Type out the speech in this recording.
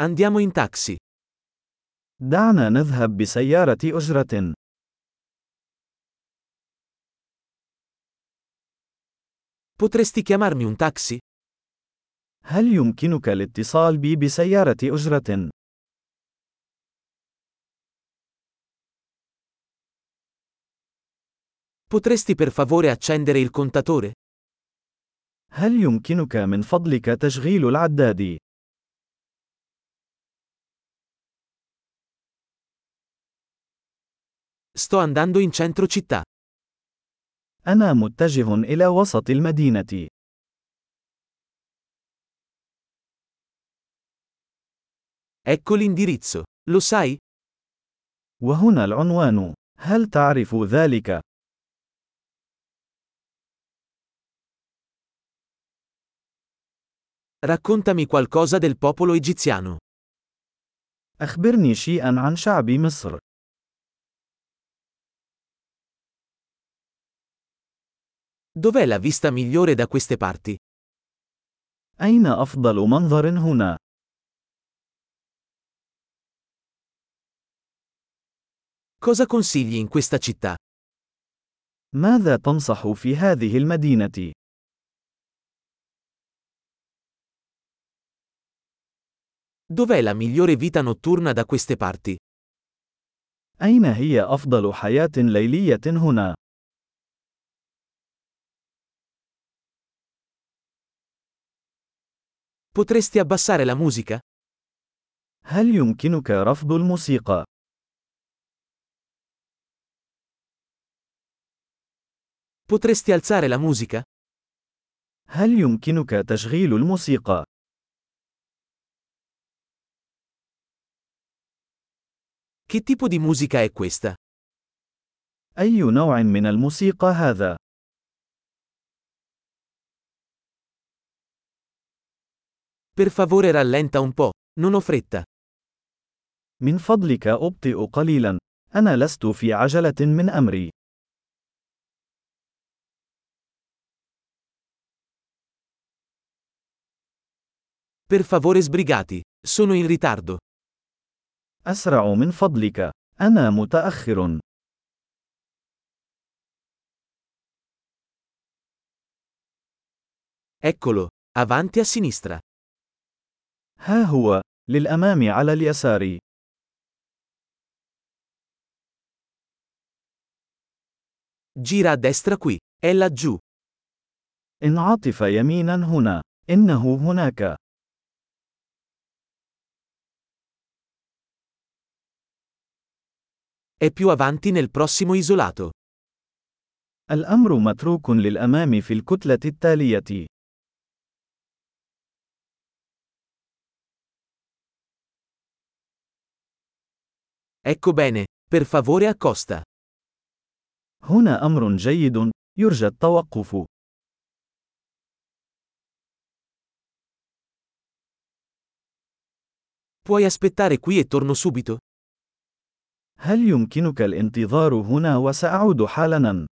Andiamo in taxi. دعنا نذهب بسيارة أجرة. Potresti chiamarmi un taxi? هل يمكنك الاتصال بي بسيارة أجرة؟ Potresti per favore accendere il contatore? هل يمكنك من فضلك تشغيل العداد؟ Sto andando in centro città. أنا متجه إلى وسط المدينة. Ecco l'indirizzo. Lo sai? وهنا العنوان. هل تعرف ذلك؟ Raccontami qualcosa del popolo egiziano. أخبرني شيئا عن شعب مصر. Dov'è la vista migliore da queste parti? أين أفضل منظر هنا؟ Cosa consigli in questa città? ماذا تنصح في هذه المدينة؟ Dov'è la migliore vita notturna da queste parti? أين هي أفضل حياة ليلية هنا؟ Potresti abbassare la musica? هل يمكنك رفض الموسيقى؟ Potresti alzare la musica? هل يمكنك تشغيل الموسيقى؟ Che tipo di musica è questa? أي نوع من الموسيقى هذا؟ Per favore rallenta un po', non ho fretta. من فضلك أبطئ قليلا. أنا لست في عجلة من أمري. Per favore sbrigati, sono in ritardo. أسرع من فضلك. أنا متأخر. Eccolo, avanti a sinistra. ها هو. للأمام على اليسار. Gira a destra qui. È laggiù. انعطف يمينا هنا. إنه هناك. È più avanti nel prossimo isolato. الأمر متروك للأمام في الكتلة التالية. Ecco bene, per favore accosta. هنا أمر جيد. يرجى التوقف. Puoi aspettare qui e torno subito? هل يمكنك الانتظار هنا وسأعود حالاً؟